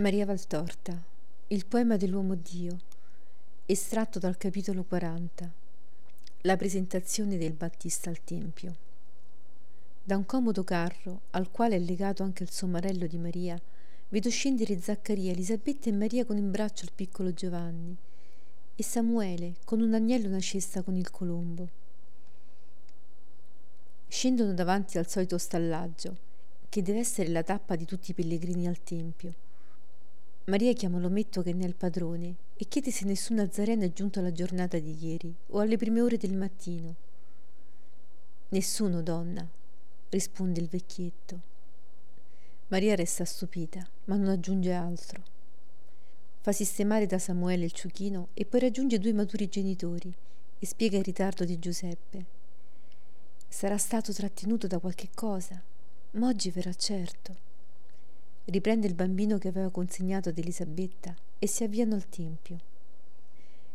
Maria Valtorta, il poema dell'uomo Dio, estratto dal capitolo 40, la presentazione del Battista al Tempio. Da un comodo carro, al quale è legato anche il sommarello di Maria, vedo scendere Zaccaria, Elisabetta e Maria con in braccio il piccolo Giovanni e Samuele con un agnello e una cesta con il colombo. Scendono davanti al solito stallaggio, che deve essere la tappa di tutti i pellegrini al Tempio Maria chiama l'ometto che ne è il padrone e chiede se nessun nazareno è giunto alla giornata di ieri o alle prime ore del mattino. Nessuno, donna, risponde il vecchietto. Maria resta stupita, ma non aggiunge altro. Fa sistemare da Samuele il ciuchino e poi raggiunge due maturi genitori e spiega il ritardo di Giuseppe. Sarà stato trattenuto da qualche cosa, ma oggi verrà certo riprende il bambino che aveva consegnato ad Elisabetta e si avviano al tempio.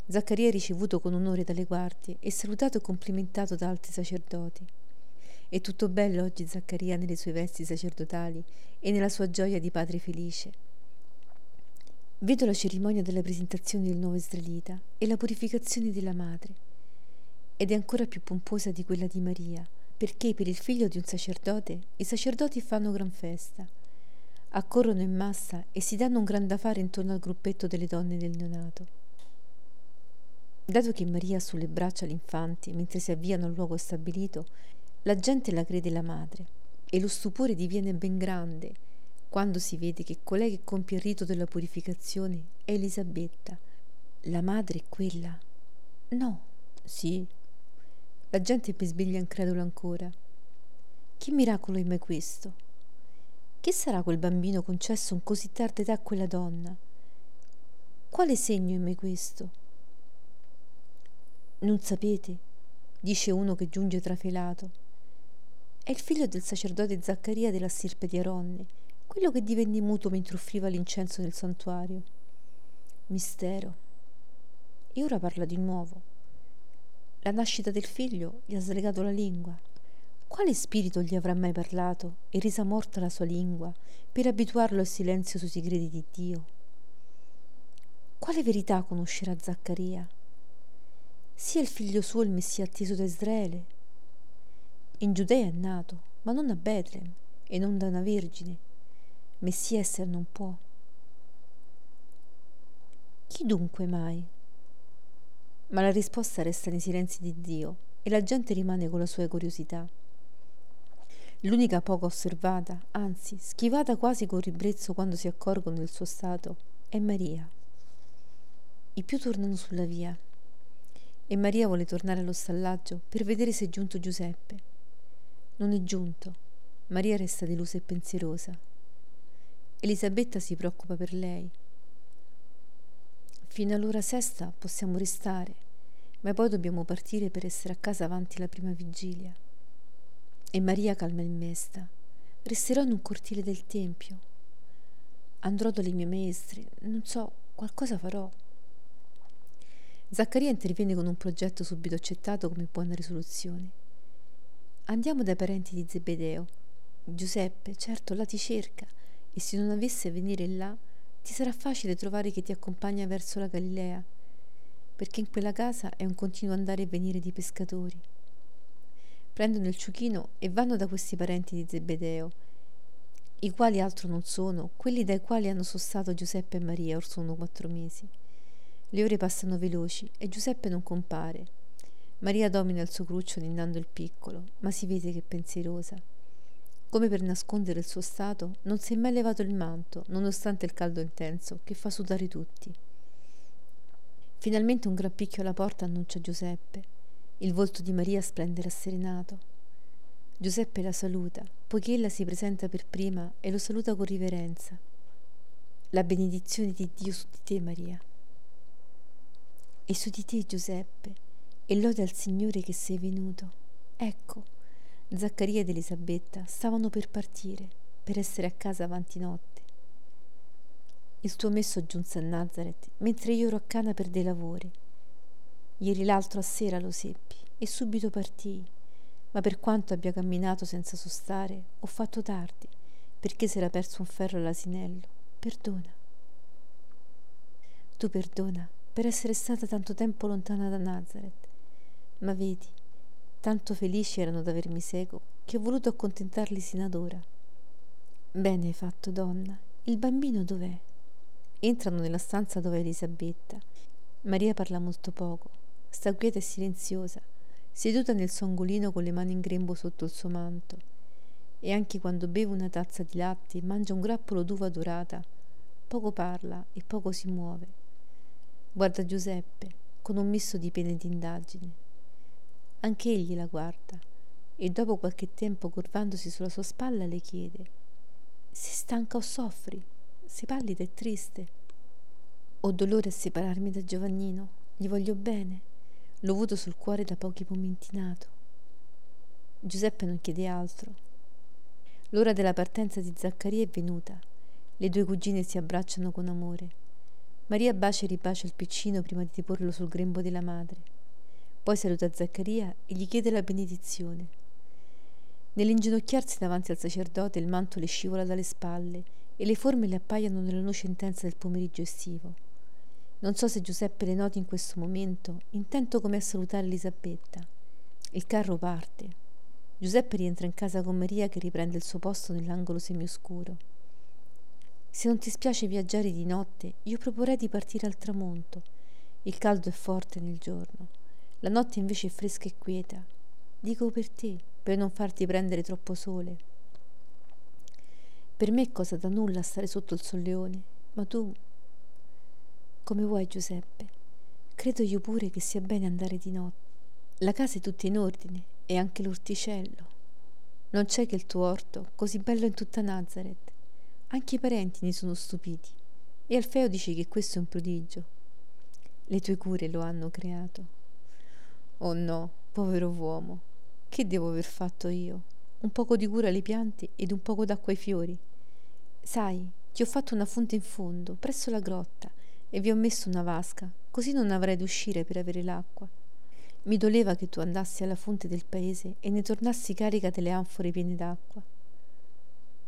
Zaccaria è ricevuto con onore dalle guardie e salutato e complimentato da altri sacerdoti. È tutto bello oggi Zaccaria nelle sue vesti sacerdotali e nella sua gioia di padre felice. Vedo la cerimonia della presentazione del nuovo israelita e la purificazione della madre. Ed è ancora più pomposa di quella di Maria, perché per il figlio di un sacerdote i sacerdoti fanno gran festa accorrono in massa e si danno un gran da fare intorno al gruppetto delle donne del neonato. Dato che Maria ha sulle braccia l'infante mentre si avviano al luogo stabilito, la gente la crede la madre e lo stupore diviene ben grande quando si vede che colei che compie il rito della purificazione è Elisabetta. La madre è quella? No, sì. La gente bisbiglia incredulo ancora. Che miracolo è mai questo? Che sarà quel bambino concesso in così tarda età a quella donna? Quale segno è me questo? Non sapete, dice uno che giunge trafelato. È il figlio del sacerdote Zaccaria della stirpe di Aronne, quello che divenne muto mentre offriva l'incenso nel santuario. Mistero. E ora parla di nuovo. La nascita del figlio gli ha slegato la lingua quale spirito gli avrà mai parlato e resa morta la sua lingua per abituarlo al silenzio sui segreti di Dio? Quale verità conoscerà Zaccaria? Sia il figlio suo il Messia atteso da Israele? In Giudea è nato, ma non a Betlem e non da una vergine. Messia essere non può. Chi dunque mai? Ma la risposta resta nei silenzi di Dio e la gente rimane con la sua curiosità. L'unica poco osservata, anzi schivata quasi con ribrezzo quando si accorgono del suo stato, è Maria. I più tornano sulla via e Maria vuole tornare allo stallaggio per vedere se è giunto Giuseppe. Non è giunto. Maria resta delusa e pensierosa. Elisabetta si preoccupa per lei. Fino all'ora sesta possiamo restare, ma poi dobbiamo partire per essere a casa avanti la prima vigilia. E Maria calma il mesta. Resterò in un cortile del tempio. Andrò dalle mie maestre, non so, qualcosa farò. Zaccaria interviene con un progetto subito accettato come buona risoluzione. Andiamo dai parenti di Zebedeo. Giuseppe, certo, là ti cerca, e se non avesse a venire là, ti sarà facile trovare chi ti accompagna verso la Galilea, perché in quella casa è un continuo andare e venire di pescatori prendono il ciuchino e vanno da questi parenti di Zebedeo, i quali altro non sono, quelli dai quali hanno sostato Giuseppe e Maria or sono quattro mesi. Le ore passano veloci e Giuseppe non compare. Maria domina il suo cruccio ninnando il piccolo, ma si vede che è pensierosa. Come per nascondere il suo stato, non si è mai levato il manto, nonostante il caldo intenso che fa sudare tutti. Finalmente un gran picchio alla porta annuncia Giuseppe. Il volto di Maria splende rasserenato. Giuseppe la saluta, poiché ella si presenta per prima e lo saluta con riverenza. La benedizione di Dio su di te, Maria. E su di te, Giuseppe, e lode al Signore che sei venuto. Ecco, Zaccaria ed Elisabetta stavano per partire, per essere a casa avanti notte. Il tuo messo giunse a Nazareth, mentre io ero a Cana per dei lavori. Ieri l'altro a sera lo seppi e subito partii, ma per quanto abbia camminato senza sostare, ho fatto tardi, perché s'era perso un ferro all'asinello. Perdona. Tu perdona per essere stata tanto tempo lontana da Nazareth, ma vedi, tanto felici erano d'avermi seco che ho voluto accontentarli sino ad ora. Bene hai fatto, donna. Il bambino dov'è? Entrano nella stanza dove è Elisabetta. Maria parla molto poco, sta quieta e silenziosa, seduta nel suo angolino con le mani in grembo sotto il suo manto. E anche quando beve una tazza di latte e mangia un grappolo d'uva dorata, poco parla e poco si muove. Guarda Giuseppe con un misto di pena e di indagine. Anche egli la guarda e dopo qualche tempo curvandosi sulla sua spalla le chiede sei stanca o soffri? Sei pallida e triste? Ho dolore a separarmi da Giovannino, gli voglio bene, l'ho avuto sul cuore da pochi momenti nato. Giuseppe non chiede altro. L'ora della partenza di Zaccaria è venuta. Le due cugine si abbracciano con amore. Maria bacia e ribacia il piccino prima di deporlo sul grembo della madre. Poi saluta Zaccaria e gli chiede la benedizione. Nell'inginocchiarsi davanti al sacerdote il manto le scivola dalle spalle e le forme le appaiono nella luce intensa del pomeriggio estivo. Non so se Giuseppe le noti in questo momento, intento come a salutare Elisabetta. Il carro parte. Giuseppe rientra in casa con Maria che riprende il suo posto nell'angolo semioscuro. Se non ti spiace viaggiare di notte, io proporrei di partire al tramonto. Il caldo è forte nel giorno. La notte invece è fresca e quieta. Dico per te, per non farti prendere troppo sole. Per me è cosa da nulla stare sotto il solleone, ma tu... Come vuoi, Giuseppe? Credo io pure che sia bene andare di notte. La casa è tutta in ordine e anche l'orticello. Non c'è che il tuo orto, così bello in tutta Nazareth. Anche i parenti ne sono stupiti. E Alfeo dice che questo è un prodigio. Le tue cure lo hanno creato. Oh no, povero uomo, che devo aver fatto io? Un poco di cura alle piante ed un poco d'acqua ai fiori. Sai, ti ho fatto una fonte in fondo, presso la grotta, e vi ho messo una vasca, così non avrai d'uscire per avere l'acqua. Mi doleva che tu andassi alla fonte del paese e ne tornassi carica delle anfore piene d'acqua.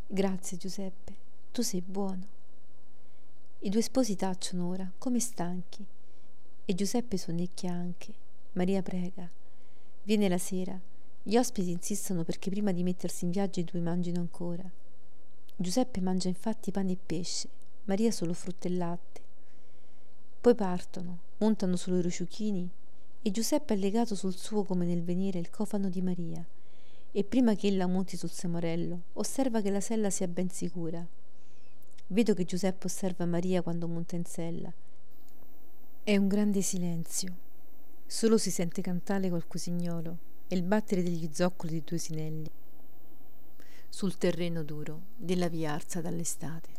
Grazie, Giuseppe, tu sei buono. I due sposi tacciono ora, come stanchi, e Giuseppe sonnecchia anche. Maria prega. Viene la sera gli ospiti insistono perché prima di mettersi in viaggio i due mangino ancora. Giuseppe mangia infatti pane e pesce, Maria solo frutta e latte. Poi partono, montano sui loro ciuchini e Giuseppe è legato sul suo come nel venire il cofano di Maria e prima che ella monti sul samorello osserva che la sella sia ben sicura. Vedo che Giuseppe osserva Maria quando monta in sella. È un grande silenzio. Solo si sente cantare col cosignolo e il battere degli zoccoli di due sinelli sul terreno duro della via arsa dall'estate.